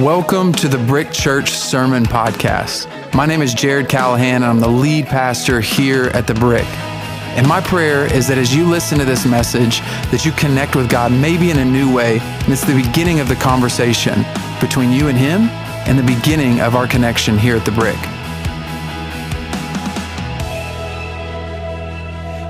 Welcome to the Brick Church Sermon Podcast. My name is Jared Callahan, and I'm the lead pastor here at the Brick. And my prayer is that as you listen to this message, that you connect with God maybe in a new way. And it's the beginning of the conversation between you and Him and the beginning of our connection here at the Brick.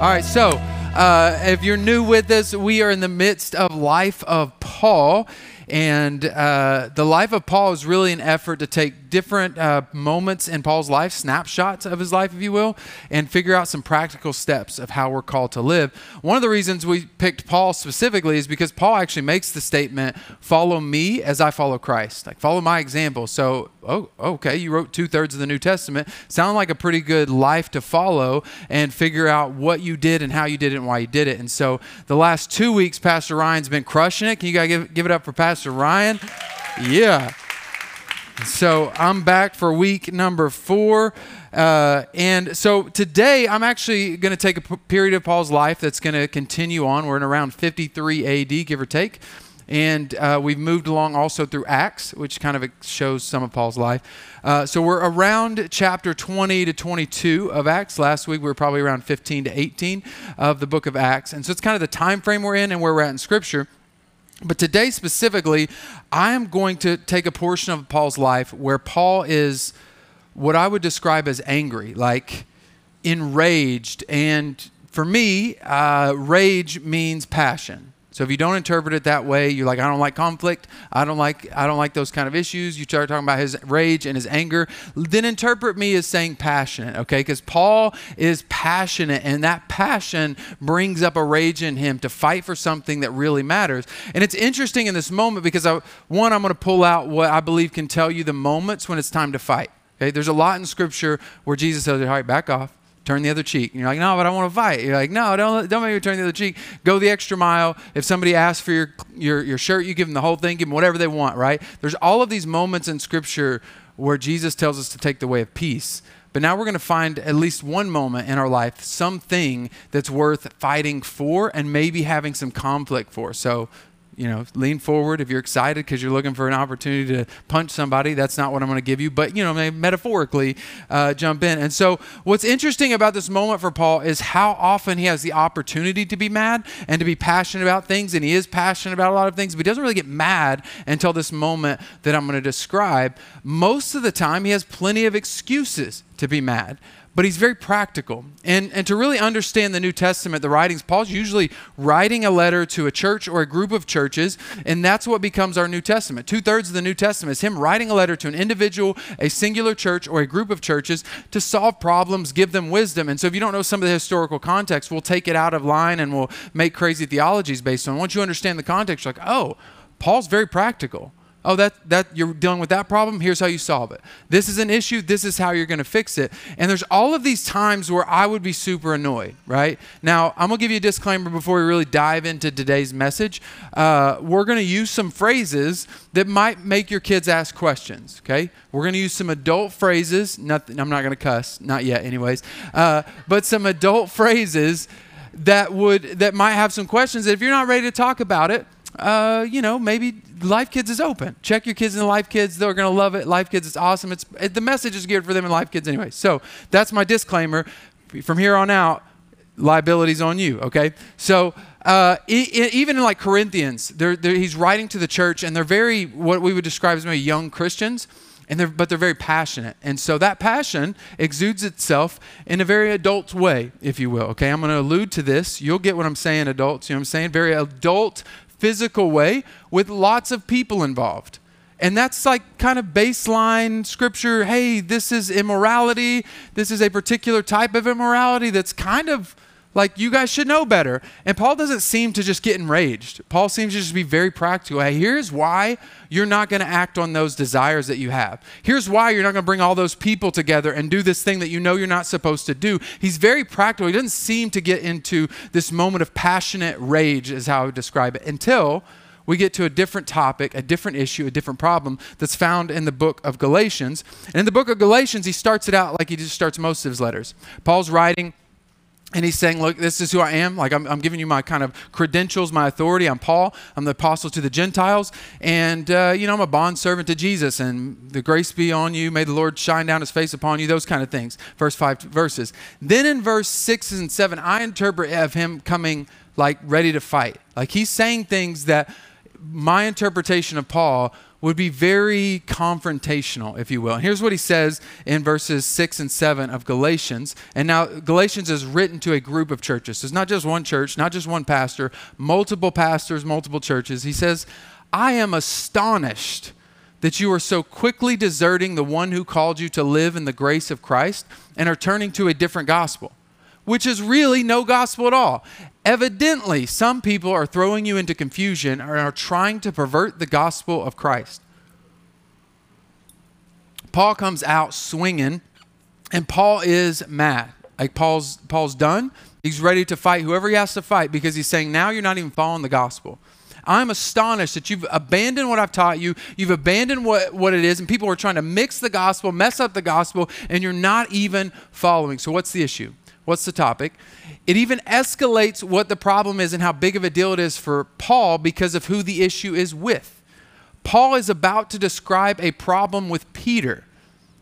All right, so uh, if you're new with us, we are in the midst of Life of Paul. And uh, the life of Paul is really an effort to take different uh, moments in Paul's life, snapshots of his life, if you will, and figure out some practical steps of how we're called to live. One of the reasons we picked Paul specifically is because Paul actually makes the statement, Follow me as I follow Christ. Like, follow my example. So, oh, okay, you wrote two thirds of the New Testament. Sound like a pretty good life to follow and figure out what you did and how you did it and why you did it. And so, the last two weeks, Pastor Ryan's been crushing it. Can you guys give, give it up for Pastor? Pastor Ryan. Yeah. So I'm back for week number four. Uh, and so today I'm actually going to take a p- period of Paul's life that's going to continue on. We're in around 53 AD, give or take. And uh, we've moved along also through Acts, which kind of shows some of Paul's life. Uh, so we're around chapter 20 to 22 of Acts. Last week we were probably around 15 to 18 of the book of Acts. And so it's kind of the time frame we're in and where we're at in Scripture. But today, specifically, I am going to take a portion of Paul's life where Paul is what I would describe as angry, like enraged. And for me, uh, rage means passion. So if you don't interpret it that way, you're like, I don't like conflict. I don't like I don't like those kind of issues. You start talking about his rage and his anger. Then interpret me as saying passionate, okay? Because Paul is passionate, and that passion brings up a rage in him to fight for something that really matters. And it's interesting in this moment because I, one, I'm going to pull out what I believe can tell you the moments when it's time to fight. Okay, there's a lot in Scripture where Jesus says, "All right, back off." Turn the other cheek. And you're like, no, but I want to fight. You're like, no, don't, don't make me turn the other cheek. Go the extra mile. If somebody asks for your, your, your shirt, you give them the whole thing, give them whatever they want, right? There's all of these moments in Scripture where Jesus tells us to take the way of peace. But now we're going to find at least one moment in our life, something that's worth fighting for and maybe having some conflict for. So you know, lean forward if you're excited because you're looking for an opportunity to punch somebody. That's not what I'm going to give you, but you know, metaphorically, uh, jump in. And so, what's interesting about this moment for Paul is how often he has the opportunity to be mad and to be passionate about things, and he is passionate about a lot of things, but he doesn't really get mad until this moment that I'm going to describe. Most of the time, he has plenty of excuses to be mad but he's very practical. And, and to really understand the New Testament, the writings, Paul's usually writing a letter to a church or a group of churches, and that's what becomes our New Testament. Two thirds of the New Testament is him writing a letter to an individual, a singular church, or a group of churches to solve problems, give them wisdom. And so if you don't know some of the historical context, we'll take it out of line and we'll make crazy theologies based on. it. Once you understand the context, you're like, oh, Paul's very practical. Oh, that, that you're dealing with that problem. Here's how you solve it. This is an issue. This is how you're going to fix it. And there's all of these times where I would be super annoyed, right? Now, I'm going to give you a disclaimer before we really dive into today's message. Uh, we're going to use some phrases that might make your kids ask questions, okay? We're going to use some adult phrases. Nothing, I'm not going to cuss, not yet, anyways. Uh, but some adult phrases that would that might have some questions. If you're not ready to talk about it, uh, you know, maybe Life Kids is open. Check your kids in Life Kids; they're gonna love it. Life Kids is awesome. It's it, the message is geared for them in Life Kids anyway. So that's my disclaimer. From here on out, liabilities on you. Okay, so. Uh, even in like Corinthians, they're, they're, he's writing to the church, and they're very what we would describe as maybe young Christians and they're, but they're very passionate. And so that passion exudes itself in a very adult way, if you will. Okay, I'm going to allude to this. You'll get what I'm saying, adults. You know what I'm saying? Very adult physical way with lots of people involved. And that's like kind of baseline scripture. Hey, this is immorality. This is a particular type of immorality that's kind of like, you guys should know better. And Paul doesn't seem to just get enraged. Paul seems to just be very practical. Hey, here's why you're not going to act on those desires that you have. Here's why you're not going to bring all those people together and do this thing that you know you're not supposed to do. He's very practical. He doesn't seem to get into this moment of passionate rage, is how I would describe it, until we get to a different topic, a different issue, a different problem that's found in the book of Galatians. And in the book of Galatians, he starts it out like he just starts most of his letters. Paul's writing and he's saying, Look, this is who I am. Like, I'm, I'm, giving you my kind of credentials, my authority. I'm Paul. I'm the apostle to the Gentiles. And, uh, you know, I'm a bond servant to Jesus. And the grace be on you. May the Lord shine down his face upon you. Those kind of things. Verse 5 verses. Then in verse 6 and 7, I interpret of him coming like ready to fight. Like, he's saying things that my interpretation of Paul would be very confrontational, if you will. And here's what he says in verses 6 and 7 of Galatians. And now, Galatians is written to a group of churches. So it's not just one church, not just one pastor, multiple pastors, multiple churches. He says, I am astonished that you are so quickly deserting the one who called you to live in the grace of Christ and are turning to a different gospel which is really no gospel at all. Evidently, some people are throwing you into confusion and are trying to pervert the gospel of Christ. Paul comes out swinging, and Paul is mad. Like Paul's Paul's done. He's ready to fight whoever he has to fight because he's saying, now you're not even following the gospel. I'm astonished that you've abandoned what I've taught you. You've abandoned what, what it is, and people are trying to mix the gospel, mess up the gospel, and you're not even following. So, what's the issue? What's the topic? It even escalates what the problem is and how big of a deal it is for Paul because of who the issue is with. Paul is about to describe a problem with Peter.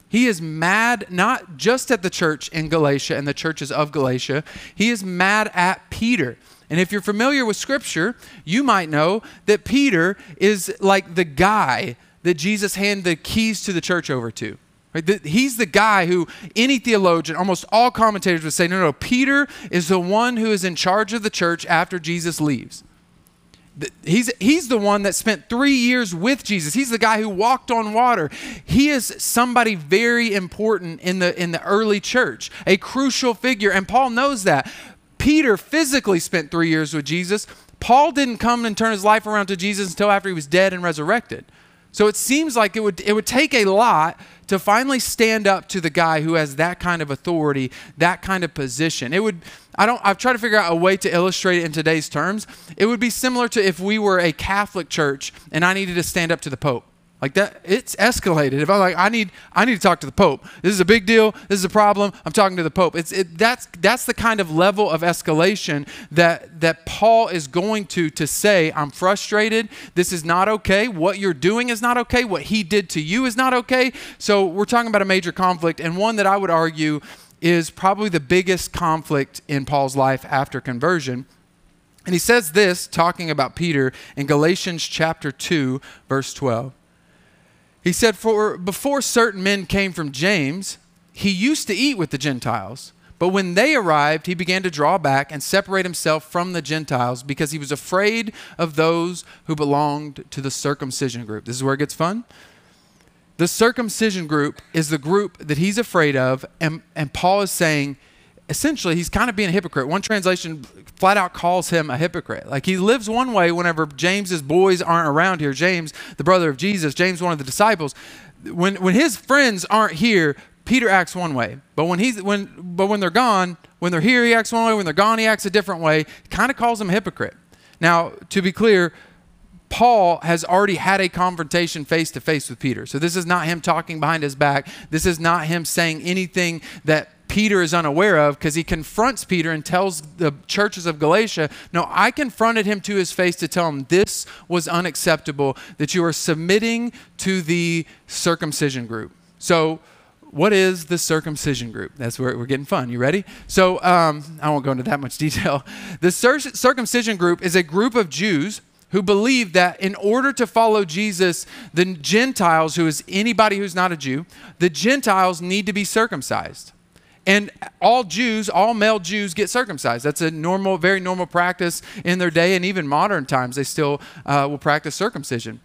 He is mad not just at the church in Galatia and the churches of Galatia, he is mad at Peter. And if you're familiar with Scripture, you might know that Peter is like the guy that Jesus handed the keys to the church over to. Right? He's the guy who any theologian, almost all commentators would say, no, no, Peter is the one who is in charge of the church after Jesus leaves. He's, he's the one that spent three years with Jesus. He's the guy who walked on water. He is somebody very important in the, in the early church, a crucial figure. And Paul knows that. Peter physically spent three years with Jesus. Paul didn't come and turn his life around to Jesus until after he was dead and resurrected. So it seems like it would, it would take a lot to finally stand up to the guy who has that kind of authority, that kind of position. It would, I don't, I've tried to figure out a way to illustrate it in today's terms. It would be similar to if we were a Catholic church and I needed to stand up to the Pope. Like that, it's escalated. If I'm like, I need, I need to talk to the Pope. This is a big deal. This is a problem. I'm talking to the Pope. It's it, that's that's the kind of level of escalation that that Paul is going to to say. I'm frustrated. This is not okay. What you're doing is not okay. What he did to you is not okay. So we're talking about a major conflict, and one that I would argue is probably the biggest conflict in Paul's life after conversion. And he says this, talking about Peter in Galatians chapter 2, verse 12. He said, For before certain men came from James, he used to eat with the Gentiles. But when they arrived, he began to draw back and separate himself from the Gentiles because he was afraid of those who belonged to the circumcision group. This is where it gets fun. The circumcision group is the group that he's afraid of, and, and Paul is saying, essentially, he's kind of being a hypocrite. One translation flat out calls him a hypocrite. Like he lives one way whenever James's boys aren't around here. James, the brother of Jesus, James, one of the disciples, when when his friends aren't here, Peter acts one way. But when he's when but when they're gone, when they're here, he acts one way. When they're gone, he acts a different way. Kind of calls him a hypocrite. Now, to be clear, Paul has already had a confrontation face to face with Peter. So this is not him talking behind his back. This is not him saying anything that Peter is unaware of because he confronts Peter and tells the churches of Galatia, No, I confronted him to his face to tell him this was unacceptable, that you are submitting to the circumcision group. So, what is the circumcision group? That's where we're getting fun. You ready? So, um, I won't go into that much detail. The cir- circumcision group is a group of Jews who believe that in order to follow Jesus, the Gentiles, who is anybody who's not a Jew, the Gentiles need to be circumcised. And all Jews, all male Jews get circumcised. That's a normal, very normal practice in their day, and even modern times, they still uh, will practice circumcision.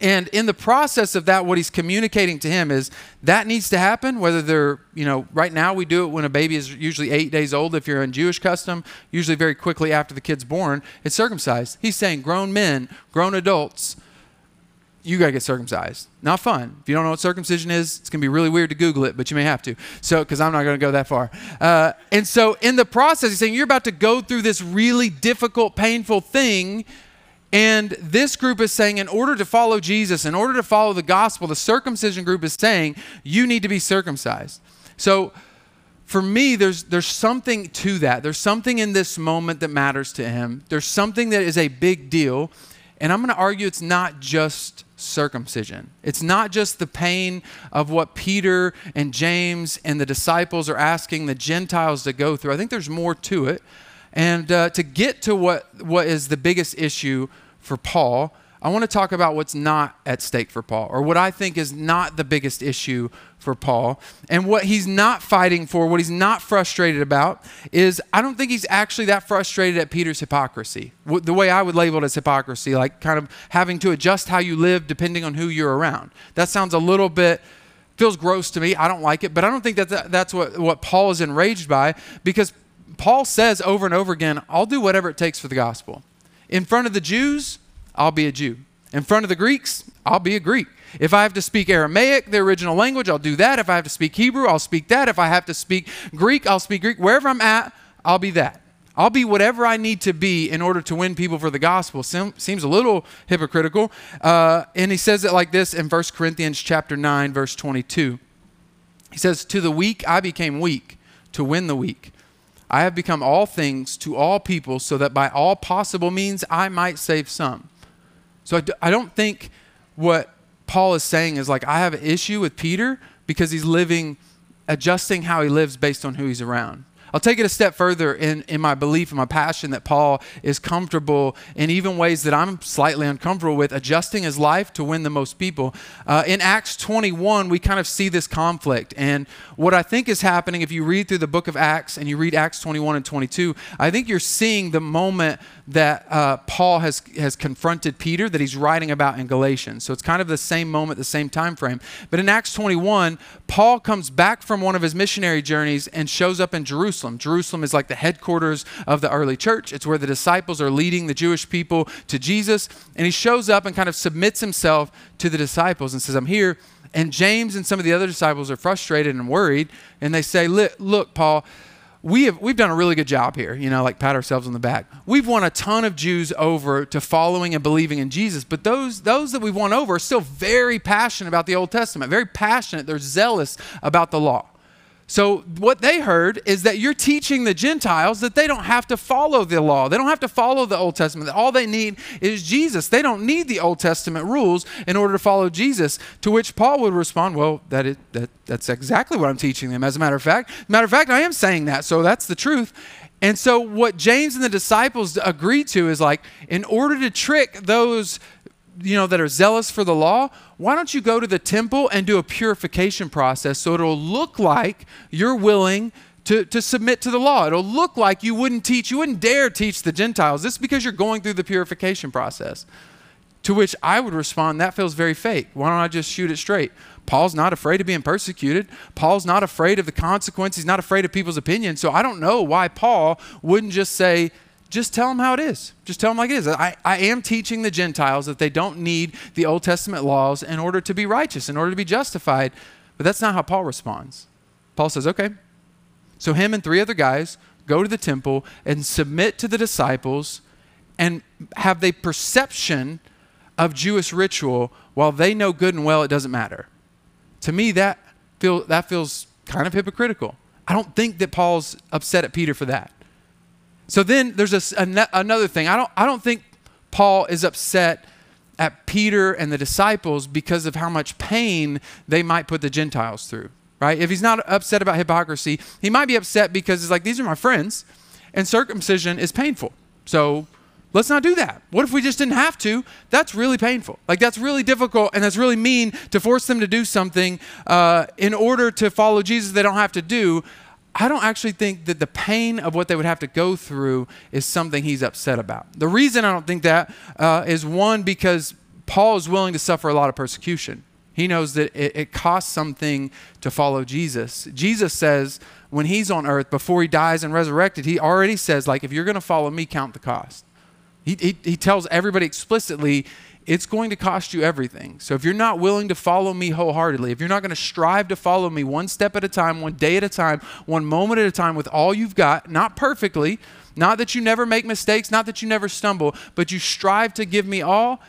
And in the process of that, what he's communicating to him is that needs to happen, whether they're, you know, right now we do it when a baby is usually eight days old. If you're in Jewish custom, usually very quickly after the kid's born, it's circumcised. He's saying grown men, grown adults, you got to get circumcised. Not fun. If you don't know what circumcision is, it's going to be really weird to Google it, but you may have to. So, because I'm not going to go that far. Uh, and so, in the process, he's saying you're about to go through this really difficult, painful thing. And this group is saying, in order to follow Jesus, in order to follow the gospel, the circumcision group is saying, you need to be circumcised. So, for me, there's, there's something to that. There's something in this moment that matters to him. There's something that is a big deal. And I'm going to argue it's not just circumcision. It's not just the pain of what Peter and James and the disciples are asking the Gentiles to go through. I think there's more to it. And uh, to get to what, what is the biggest issue for Paul, I want to talk about what's not at stake for Paul, or what I think is not the biggest issue for Paul. And what he's not fighting for, what he's not frustrated about, is I don't think he's actually that frustrated at Peter's hypocrisy. The way I would label it as hypocrisy, like kind of having to adjust how you live depending on who you're around. That sounds a little bit feels gross to me. I don't like it, but I don't think that that's what, what Paul is enraged by because Paul says over and over again, I'll do whatever it takes for the gospel. In front of the Jews, I'll be a Jew. In front of the Greeks, I'll be a Greek. If I have to speak Aramaic, the original language, I'll do that. If I have to speak Hebrew, I'll speak that. If I have to speak Greek, I'll speak Greek. Wherever I'm at, I'll be that. I'll be whatever I need to be in order to win people for the gospel. Seems a little hypocritical. Uh, and he says it like this in 1 Corinthians chapter 9, verse 22. He says, To the weak I became weak to win the weak. I have become all things to all people so that by all possible means I might save some. So I d- I don't think what Paul is saying is like, I have an issue with Peter because he's living, adjusting how he lives based on who he's around. I'll take it a step further in, in my belief and my passion that Paul is comfortable in even ways that I'm slightly uncomfortable with, adjusting his life to win the most people. Uh, in Acts 21, we kind of see this conflict. And what I think is happening, if you read through the book of Acts and you read Acts 21 and 22, I think you're seeing the moment that uh, Paul has, has confronted Peter that he's writing about in Galatians. So it's kind of the same moment, the same time frame. But in Acts 21, Paul comes back from one of his missionary journeys and shows up in Jerusalem. Jerusalem. Jerusalem is like the headquarters of the early church. It's where the disciples are leading the Jewish people to Jesus. And he shows up and kind of submits himself to the disciples and says, I'm here. And James and some of the other disciples are frustrated and worried. And they say, Look, Paul, we have we've done a really good job here, you know, like pat ourselves on the back. We've won a ton of Jews over to following and believing in Jesus, but those those that we've won over are still very passionate about the Old Testament, very passionate. They're zealous about the law. So, what they heard is that you're teaching the Gentiles that they don't have to follow the law. They don't have to follow the Old Testament. That all they need is Jesus. They don't need the Old Testament rules in order to follow Jesus. To which Paul would respond, Well, that is, that, that's exactly what I'm teaching them. As a matter of fact, matter of fact, I am saying that. So, that's the truth. And so, what James and the disciples agreed to is like, in order to trick those you know that are zealous for the law why don't you go to the temple and do a purification process so it'll look like you're willing to, to submit to the law? It'll look like you wouldn't teach you wouldn't dare teach the gentiles. This is because you're going through the purification process. To which i would respond that feels very fake. Why don't i just shoot it straight? Paul's not afraid of being persecuted. Paul's not afraid of the consequences he's not afraid of people's opinions. So i don't know why paul wouldn't just say just tell them how it is. Just tell them like it is. I, I am teaching the Gentiles that they don't need the Old Testament laws in order to be righteous, in order to be justified. But that's not how Paul responds. Paul says, okay. So him and three other guys go to the temple and submit to the disciples and have the perception of Jewish ritual while they know good and well it doesn't matter. To me, that, feel, that feels kind of hypocritical. I don't think that Paul's upset at Peter for that. So then there's a, a, another thing. I don't, I don't think Paul is upset at Peter and the disciples because of how much pain they might put the Gentiles through, right? If he's not upset about hypocrisy, he might be upset because it's like, these are my friends, and circumcision is painful. So let's not do that. What if we just didn't have to? That's really painful. Like, that's really difficult, and that's really mean to force them to do something uh, in order to follow Jesus they don't have to do. I don't actually think that the pain of what they would have to go through is something he's upset about. The reason I don't think that uh, is one, because Paul is willing to suffer a lot of persecution. He knows that it, it costs something to follow Jesus. Jesus says when he's on earth, before he dies and resurrected, he already says, like, if you're going to follow me, count the cost. He, he, he tells everybody explicitly, it's going to cost you everything. So if you're not willing to follow me wholeheartedly, if you're not going to strive to follow me one step at a time, one day at a time, one moment at a time with all you've got, not perfectly, not that you never make mistakes, not that you never stumble, but you strive to give me all,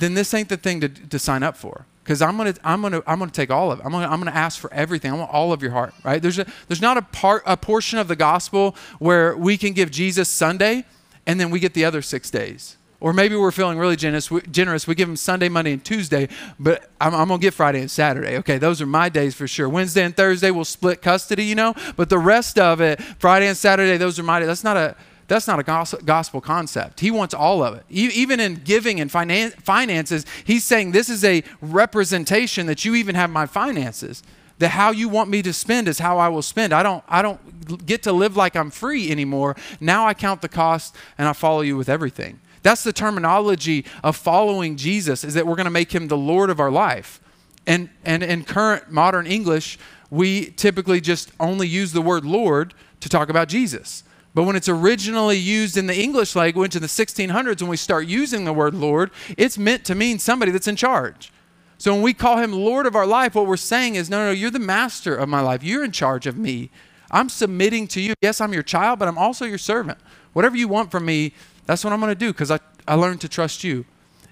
then this ain't the thing to, to sign up for. because I'm gonna I'm gonna I'm gonna take all of it. I'm gonna I'm gonna ask for everything. I want all of your heart, right? There's a there's not a part a portion of the gospel where we can give Jesus Sunday and then we get the other six days. Or maybe we're feeling really generous. We, generous. We give him Sunday, Monday, and Tuesday, but I'm, I'm going to get Friday and Saturday. Okay, those are my days for sure. Wednesday and Thursday, we'll split custody, you know, but the rest of it, Friday and Saturday, those are my days. That's not a, that's not a gospel concept. He wants all of it. Even in giving and finances, he's saying this is a representation that you even have my finances. That how you want me to spend is how I will spend. I don't I don't get to live like I'm free anymore. Now I count the cost and I follow you with everything. That's the terminology of following Jesus is that we're going to make him the Lord of our life. And and in current modern English, we typically just only use the word Lord to talk about Jesus. But when it's originally used in the English language in the 1600s, when we start using the word Lord, it's meant to mean somebody that's in charge. So when we call him Lord of our life, what we're saying is, no, no, you're the master of my life. You're in charge of me. I'm submitting to you. Yes, I'm your child, but I'm also your servant. Whatever you want from me, that's what I'm going to do because I, I learned to trust you.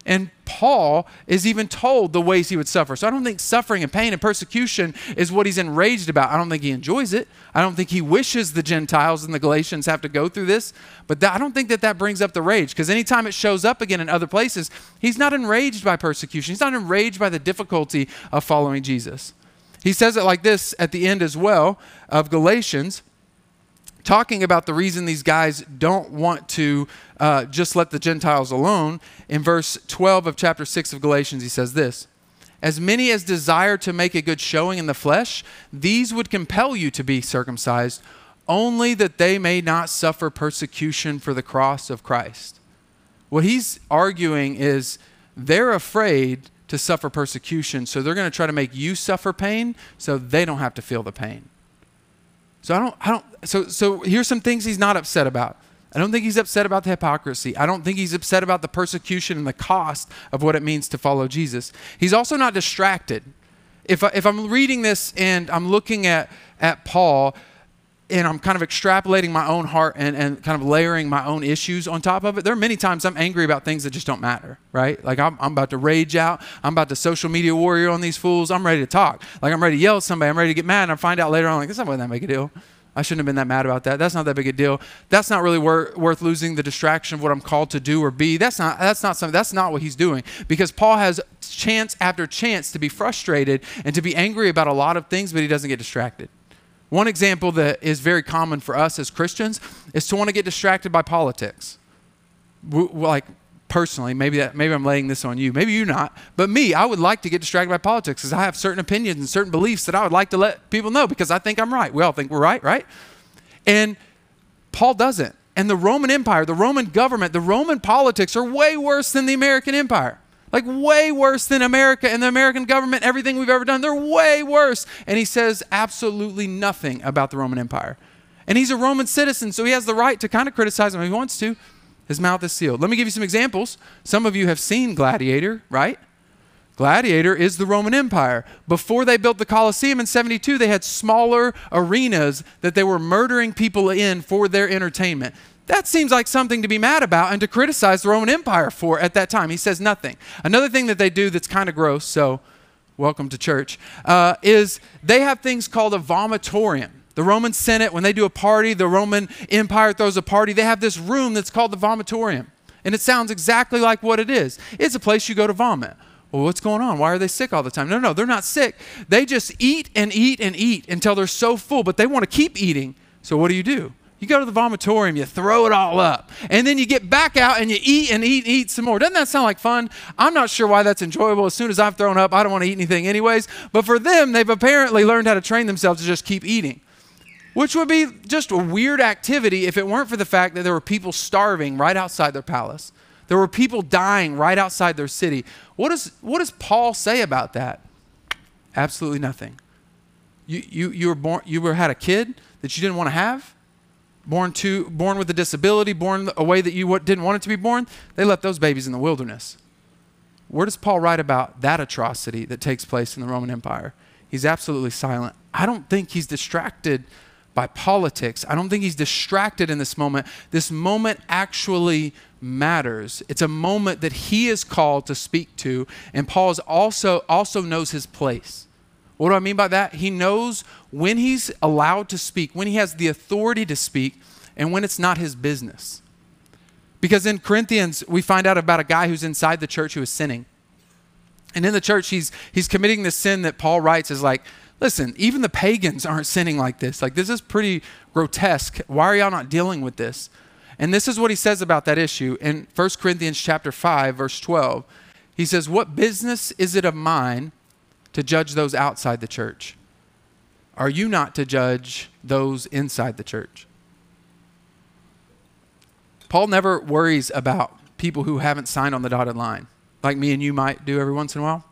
And Paul is even told the ways he would suffer. So I don't think suffering and pain and persecution is what he's enraged about. I don't think he enjoys it. I don't think he wishes the Gentiles and the Galatians have to go through this. But that, I don't think that that brings up the rage because anytime it shows up again in other places, he's not enraged by persecution. He's not enraged by the difficulty of following Jesus. He says it like this at the end as well of Galatians talking about the reason these guys don't want to uh, just let the Gentiles alone, in verse 12 of chapter 6 of Galatians, he says this As many as desire to make a good showing in the flesh, these would compel you to be circumcised, only that they may not suffer persecution for the cross of Christ. What he's arguing is they're afraid to suffer persecution, so they're going to try to make you suffer pain so they don't have to feel the pain. So I don't, I don't, so, so here's some things he's not upset about. I don't think he's upset about the hypocrisy. I don't think he's upset about the persecution and the cost of what it means to follow Jesus. He's also not distracted. If, I, if I'm reading this and I'm looking at, at Paul and I'm kind of extrapolating my own heart and, and kind of layering my own issues on top of it, there are many times I'm angry about things that just don't matter, right? Like I'm, I'm about to rage out. I'm about to social media warrior on these fools. I'm ready to talk. Like I'm ready to yell at somebody. I'm ready to get mad. And I find out later on, like, this not that big a deal. I shouldn't have been that mad about that. That's not that big a deal. That's not really wor- worth losing the distraction of what I'm called to do or be. That's not that's not something that's not what he's doing because Paul has chance after chance to be frustrated and to be angry about a lot of things, but he doesn't get distracted. One example that is very common for us as Christians is to want to get distracted by politics. We, like personally, maybe that, maybe I'm laying this on you. Maybe you're not, but me, I would like to get distracted by politics because I have certain opinions and certain beliefs that I would like to let people know because I think I'm right. We all think we're right, right? And Paul doesn't. And the Roman Empire, the Roman government, the Roman politics are way worse than the American Empire. Like, way worse than America and the American government, everything we've ever done. They're way worse. And he says absolutely nothing about the Roman Empire. And he's a Roman citizen, so he has the right to kind of criticize them if he wants to. His mouth is sealed. Let me give you some examples. Some of you have seen Gladiator, right? Gladiator is the Roman Empire. Before they built the Colosseum in 72, they had smaller arenas that they were murdering people in for their entertainment. That seems like something to be mad about and to criticize the Roman Empire for at that time. He says nothing. Another thing that they do that's kind of gross, so welcome to church, uh, is they have things called a vomitorium. The Roman Senate, when they do a party, the Roman Empire throws a party, they have this room that's called the vomitorium. And it sounds exactly like what it is it's a place you go to vomit. Well, what's going on? Why are they sick all the time? No, no, they're not sick. They just eat and eat and eat until they're so full, but they want to keep eating. So what do you do? You go to the vomitorium, you throw it all up, and then you get back out and you eat and eat and eat some more. Doesn't that sound like fun? I'm not sure why that's enjoyable. As soon as I've thrown up, I don't want to eat anything anyways. But for them, they've apparently learned how to train themselves to just keep eating, which would be just a weird activity if it weren't for the fact that there were people starving right outside their palace. There were people dying right outside their city. What, is, what does Paul say about that? Absolutely nothing. You, you, you, were born, you were, had a kid that you didn't want to have? born to born with a disability, born a way that you didn't want it to be born, they left those babies in the wilderness. Where does Paul write about that atrocity that takes place in the Roman Empire? He's absolutely silent. I don't think he's distracted by politics. I don't think he's distracted in this moment. This moment actually matters. It's a moment that he is called to speak to, and Paul also also knows his place. What do I mean by that? He knows when he's allowed to speak, when he has the authority to speak, and when it's not his business. Because in Corinthians, we find out about a guy who's inside the church who is sinning. And in the church, he's, he's committing this sin that Paul writes is like, listen, even the pagans aren't sinning like this. Like, this is pretty grotesque. Why are y'all not dealing with this? And this is what he says about that issue in 1 Corinthians chapter 5, verse 12. He says, What business is it of mine to judge those outside the church? Are you not to judge those inside the church? Paul never worries about people who haven't signed on the dotted line, like me and you might do every once in a while.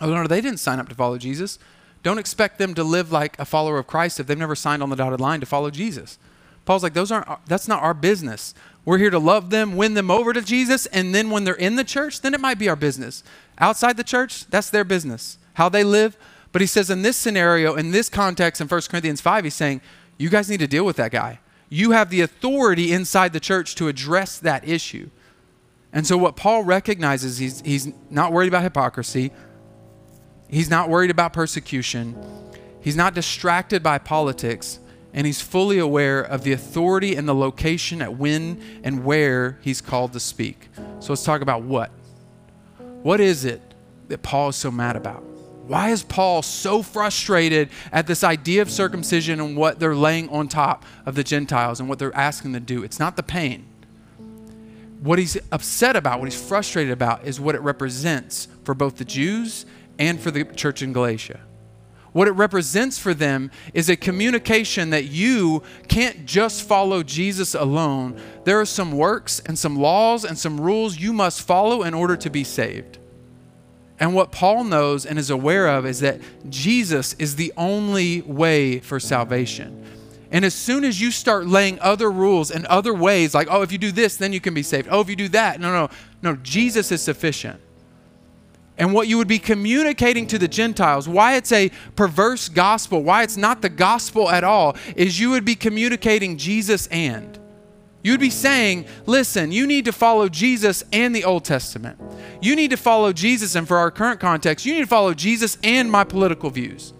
Oh, no, they didn't sign up to follow Jesus. Don't expect them to live like a follower of Christ if they've never signed on the dotted line to follow Jesus. Paul's like, those aren't, that's not our business. We're here to love them, win them over to Jesus, and then when they're in the church, then it might be our business. Outside the church, that's their business. How they live. But he says in this scenario, in this context in 1 Corinthians 5, he's saying, you guys need to deal with that guy you have the authority inside the church to address that issue. And so, what Paul recognizes, he's, he's not worried about hypocrisy, he's not worried about persecution, he's not distracted by politics, and he's fully aware of the authority and the location at when and where he's called to speak. So, let's talk about what. What is it that Paul is so mad about? Why is Paul so frustrated at this idea of circumcision and what they're laying on top of the Gentiles and what they're asking them to do? It's not the pain. What he's upset about, what he's frustrated about, is what it represents for both the Jews and for the church in Galatia. What it represents for them is a communication that you can't just follow Jesus alone. There are some works and some laws and some rules you must follow in order to be saved. And what Paul knows and is aware of is that Jesus is the only way for salvation. And as soon as you start laying other rules and other ways, like, oh, if you do this, then you can be saved. Oh, if you do that, no, no, no, Jesus is sufficient. And what you would be communicating to the Gentiles, why it's a perverse gospel, why it's not the gospel at all, is you would be communicating Jesus and. You'd be saying, listen, you need to follow Jesus and the Old Testament. You need to follow Jesus, and for our current context, you need to follow Jesus and my political views.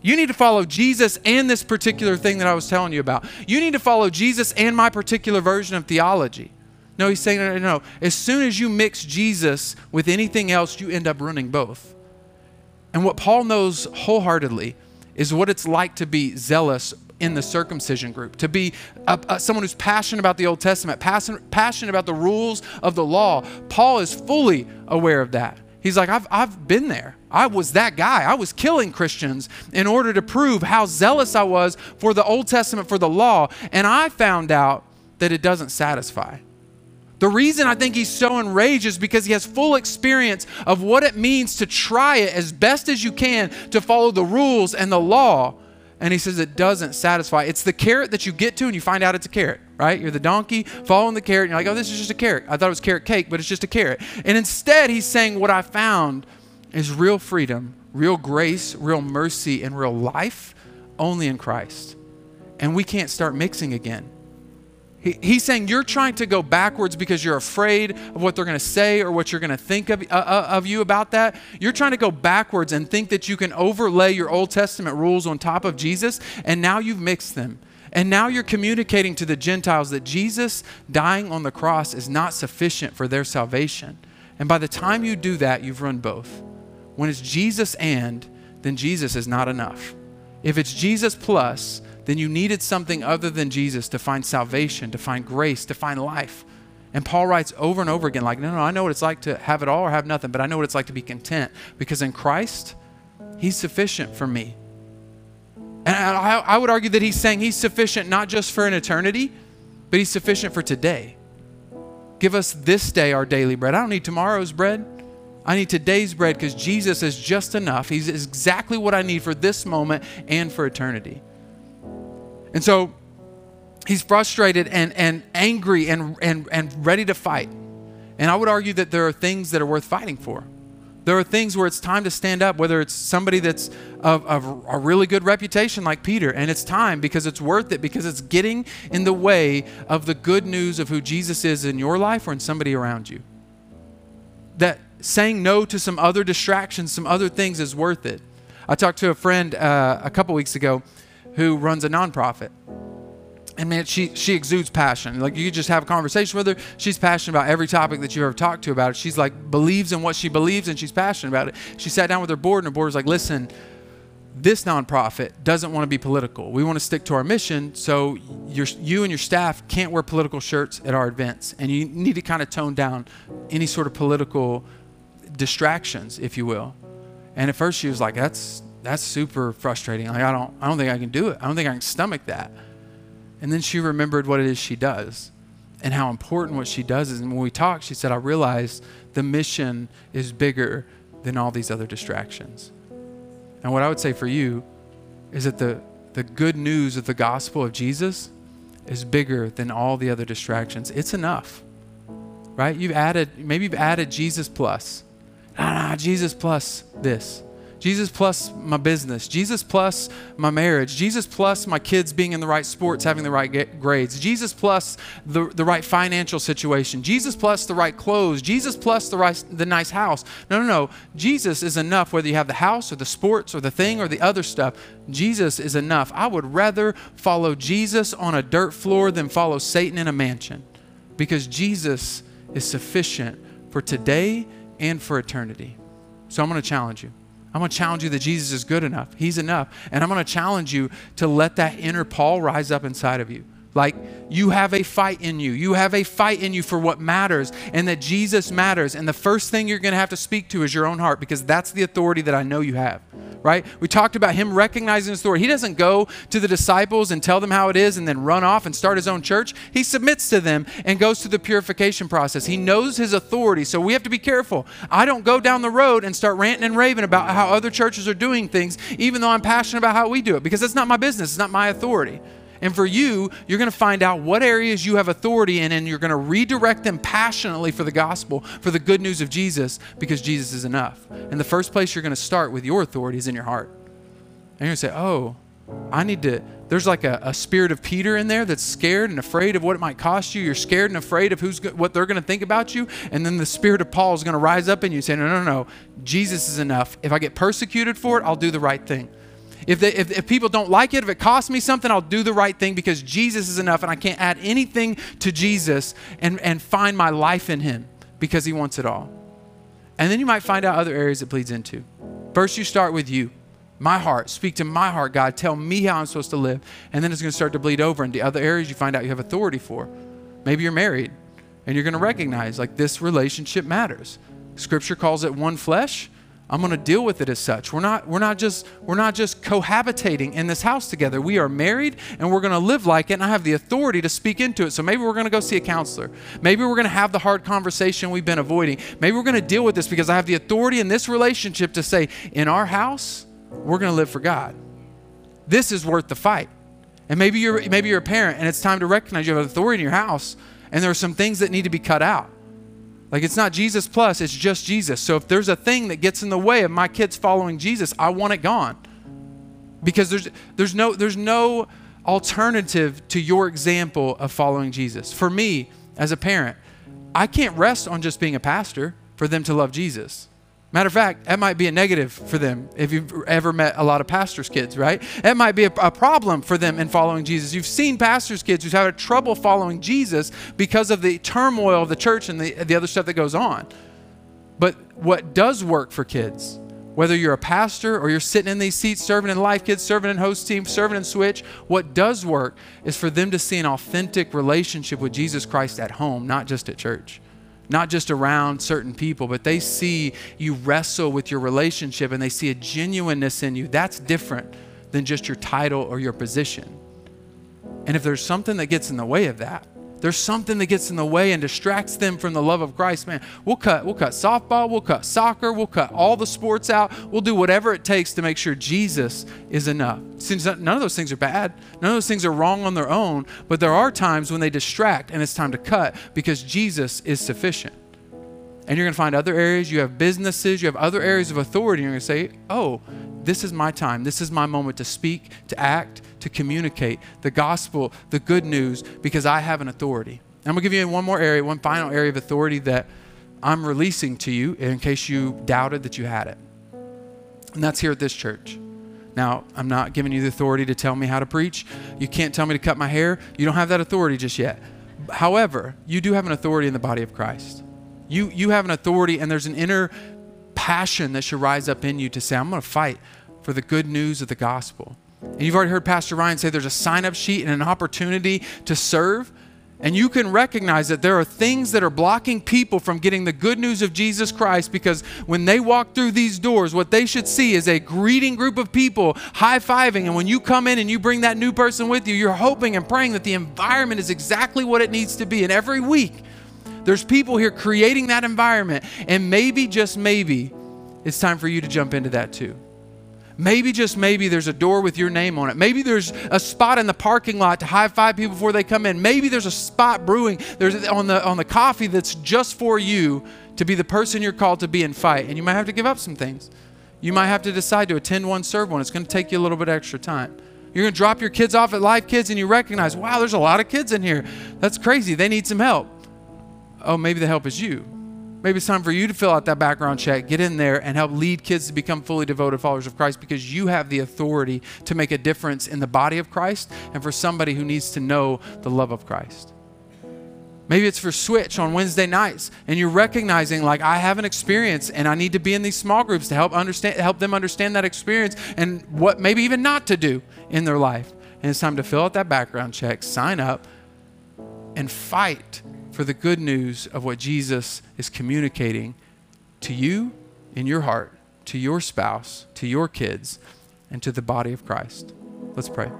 You need to follow Jesus and this particular thing that I was telling you about. You need to follow Jesus and my particular version of theology. No, he's saying, no, no, no. As soon as you mix Jesus with anything else, you end up ruining both. And what Paul knows wholeheartedly is what it's like to be zealous in the circumcision group, to be a, a, someone who's passionate about the Old Testament, passionate, passionate about the rules of the law. Paul is fully aware of that. He's like, I've, I've been there. I was that guy. I was killing Christians in order to prove how zealous I was for the Old Testament, for the law. And I found out that it doesn't satisfy. The reason I think he's so enraged is because he has full experience of what it means to try it as best as you can to follow the rules and the law and he says it doesn't satisfy. It's the carrot that you get to and you find out it's a carrot, right? You're the donkey following the carrot and you're like, oh, this is just a carrot. I thought it was carrot cake, but it's just a carrot. And instead, he's saying, what I found is real freedom, real grace, real mercy, and real life only in Christ. And we can't start mixing again. He, he's saying you're trying to go backwards because you're afraid of what they're going to say or what you're going to think of, uh, uh, of you about that. You're trying to go backwards and think that you can overlay your Old Testament rules on top of Jesus, and now you've mixed them. And now you're communicating to the Gentiles that Jesus dying on the cross is not sufficient for their salvation. And by the time you do that, you've run both. When it's Jesus and, then Jesus is not enough. If it's Jesus plus, then you needed something other than Jesus to find salvation, to find grace, to find life. And Paul writes over and over again, like, no, no, I know what it's like to have it all or have nothing, but I know what it's like to be content because in Christ, He's sufficient for me. And I, I would argue that He's saying He's sufficient not just for an eternity, but He's sufficient for today. Give us this day our daily bread. I don't need tomorrow's bread. I need today's bread because Jesus is just enough. He's exactly what I need for this moment and for eternity. And so he's frustrated and, and angry and, and, and ready to fight. And I would argue that there are things that are worth fighting for. There are things where it's time to stand up, whether it's somebody that's of, of, a really good reputation like Peter, and it's time because it's worth it, because it's getting in the way of the good news of who Jesus is in your life or in somebody around you. That saying no to some other distractions, some other things is worth it. I talked to a friend uh, a couple weeks ago who runs a nonprofit and man, she she exudes passion. Like you just have a conversation with her. She's passionate about every topic that you ever talked to about it. She's like believes in what she believes and she's passionate about it. She sat down with her board and her board was like, listen, this nonprofit doesn't want to be political. We want to stick to our mission. So your, you and your staff can't wear political shirts at our events, and you need to kind of tone down any sort of political distractions, if you will. And at first she was like, that's that's super frustrating. Like I don't I don't think I can do it. I don't think I can stomach that. And then she remembered what it is she does and how important what she does is. And when we talked, she said, I realized the mission is bigger than all these other distractions. And what I would say for you is that the, the good news of the gospel of Jesus is bigger than all the other distractions. It's enough, right? You've added, maybe you've added Jesus plus. Ah, Jesus plus this. Jesus plus my business, Jesus plus my marriage, Jesus plus my kids being in the right sports, having the right grades, Jesus plus the, the right financial situation, Jesus plus the right clothes, Jesus plus the, right, the nice house. No, no, no. Jesus is enough whether you have the house or the sports or the thing or the other stuff. Jesus is enough. I would rather follow Jesus on a dirt floor than follow Satan in a mansion because Jesus is sufficient for today and for eternity. So I'm going to challenge you. I'm going to challenge you that Jesus is good enough. He's enough. And I'm going to challenge you to let that inner Paul rise up inside of you. Like you have a fight in you. You have a fight in you for what matters and that Jesus matters. And the first thing you're going to have to speak to is your own heart because that's the authority that I know you have. Right? We talked about him recognizing his authority. He doesn't go to the disciples and tell them how it is and then run off and start his own church. He submits to them and goes through the purification process. He knows his authority. So we have to be careful. I don't go down the road and start ranting and raving about how other churches are doing things, even though I'm passionate about how we do it, because that's not my business. It's not my authority. And for you, you're going to find out what areas you have authority in, and you're going to redirect them passionately for the gospel, for the good news of Jesus, because Jesus is enough. And the first place you're going to start with your authority is in your heart. And you're going to say, Oh, I need to. There's like a, a, spirit of Peter in there that's scared and afraid of what it might cost you. You're scared and afraid of who's what they're going to think about you. And then the spirit of Paul is going to rise up in you, saying, No, no, no. Jesus is enough. If I get persecuted for it, I'll do the right thing. If, they, if, if people don't like it, if it costs me something, I'll do the right thing because Jesus is enough and I can't add anything to Jesus and, and find my life in Him because He wants it all. And then you might find out other areas it bleeds into. First, you start with you, my heart. Speak to my heart, God. Tell me how I'm supposed to live. And then it's going to start to bleed over into other areas you find out you have authority for. Maybe you're married and you're going to recognize like this relationship matters. Scripture calls it one flesh. I'm going to deal with it as such. We're not, we're not just, we're not just cohabitating in this house together. We are married and we're going to live like it, and I have the authority to speak into it. So maybe we're going to go see a counselor. Maybe we're going to have the hard conversation we've been avoiding. Maybe we're going to deal with this because I have the authority in this relationship to say, in our house, we're going to live for God. This is worth the fight. And maybe you're, maybe you're a parent and it's time to recognize you have authority in your house, and there are some things that need to be cut out. Like it's not Jesus plus, it's just Jesus. So if there's a thing that gets in the way of my kids following Jesus, I want it gone. Because there's there's no there's no alternative to your example of following Jesus. For me, as a parent, I can't rest on just being a pastor for them to love Jesus. Matter of fact, that might be a negative for them if you've ever met a lot of pastors' kids, right? That might be a, a, problem for them in following Jesus. You've seen pastors' kids who've had trouble following Jesus because of the turmoil of the church and the, the other stuff that goes on. But what does work for kids, whether you're a pastor or you're sitting in these seats serving in Life Kids, serving in Host Team, serving in Switch, what does work is for them to see an authentic relationship with Jesus Christ at home, not just at church not just around certain people, but they see you wrestle with your relationship and they see a genuineness in you. That's different than just your title or your position. And if there's something that gets in the way of that, there's something that gets in the way and distracts them from the love of Christ, man, we'll cut we'll cut softball, we'll cut soccer, we'll cut all the sports out. We'll do whatever it takes to make sure Jesus is enough. Since none of those things are bad, none of those things are wrong on their own, but there are times when they distract and it's time to cut because Jesus is sufficient. And you're going to find other areas. You have businesses, you have other areas of authority. And you're going to say, oh, this is my time. This is my moment to speak, to act, to communicate the gospel, the good news, because I have an authority. I'm going to give you one more area, one final area of authority that I'm releasing to you in case you doubted that you had it. And that's here at this church. Now, I'm not giving you the authority to tell me how to preach. You can't tell me to cut my hair. You don't have that authority just yet. However, you do have an authority in the body of Christ. You, you have an authority, and there's an inner passion that should rise up in you to say, I'm going to fight for the good news of the gospel. And you've already heard Pastor Ryan say there's a sign up sheet and an opportunity to serve. And you can recognize that there are things that are blocking people from getting the good news of Jesus Christ because when they walk through these doors, what they should see is a greeting group of people high fiving. And when you come in and you bring that new person with you, you're hoping and praying that the environment is exactly what it needs to be. And every week, there's people here creating that environment. And maybe, just maybe, it's time for you to jump into that too. Maybe, just maybe, there's a door with your name on it. Maybe there's a spot in the parking lot to high five people before they come in. Maybe there's a spot brewing there's on the, on the coffee that's just for you to be the person you're called to be and fight. And you might have to give up some things. You might have to decide to attend one, serve one. It's going to take you a little bit extra time. You're going to drop your kids off at Live Kids and you recognize, wow, there's a lot of kids in here. That's crazy. They need some help. Oh, maybe the help is you. Maybe it's time for you to fill out that background check, get in there, and help lead kids to become fully devoted followers of Christ because you have the authority to make a difference in the body of Christ and for somebody who needs to know the love of Christ. Maybe it's for Switch on Wednesday nights, and you're recognizing like I have an experience, and I need to be in these small groups to help understand, help them understand that experience, and what maybe even not to do in their life. And it's time to fill out that background check, sign up, and fight for the good news of what Jesus is communicating to you in your heart, to your spouse, to your kids, and to the body of Christ. Let's pray.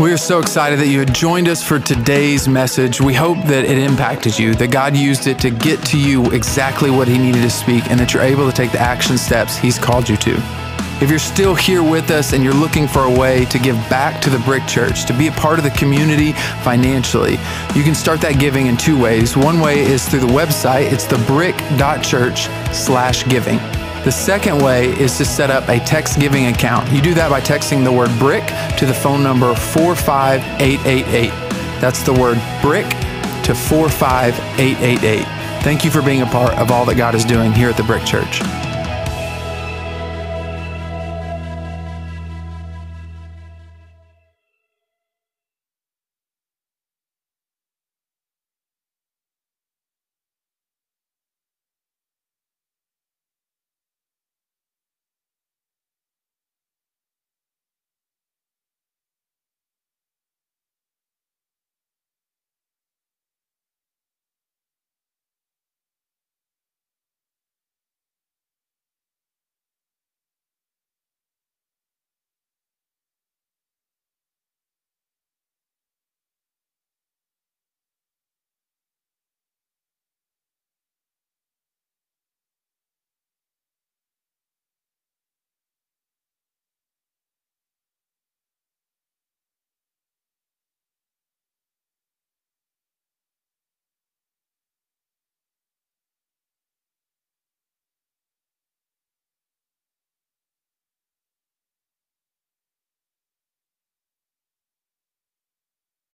We are so excited that you had joined us for today's message. We hope that it impacted you, that God used it to get to you exactly what He needed to speak, and that you're able to take the action steps He's called you to. If you're still here with us and you're looking for a way to give back to the Brick Church, to be a part of the community financially, you can start that giving in two ways. One way is through the website. It's thebrick.church slash giving. The second way is to set up a text giving account. You do that by texting the word brick to the phone number 45888. That's the word brick to 45888. Thank you for being a part of all that God is doing here at the Brick Church.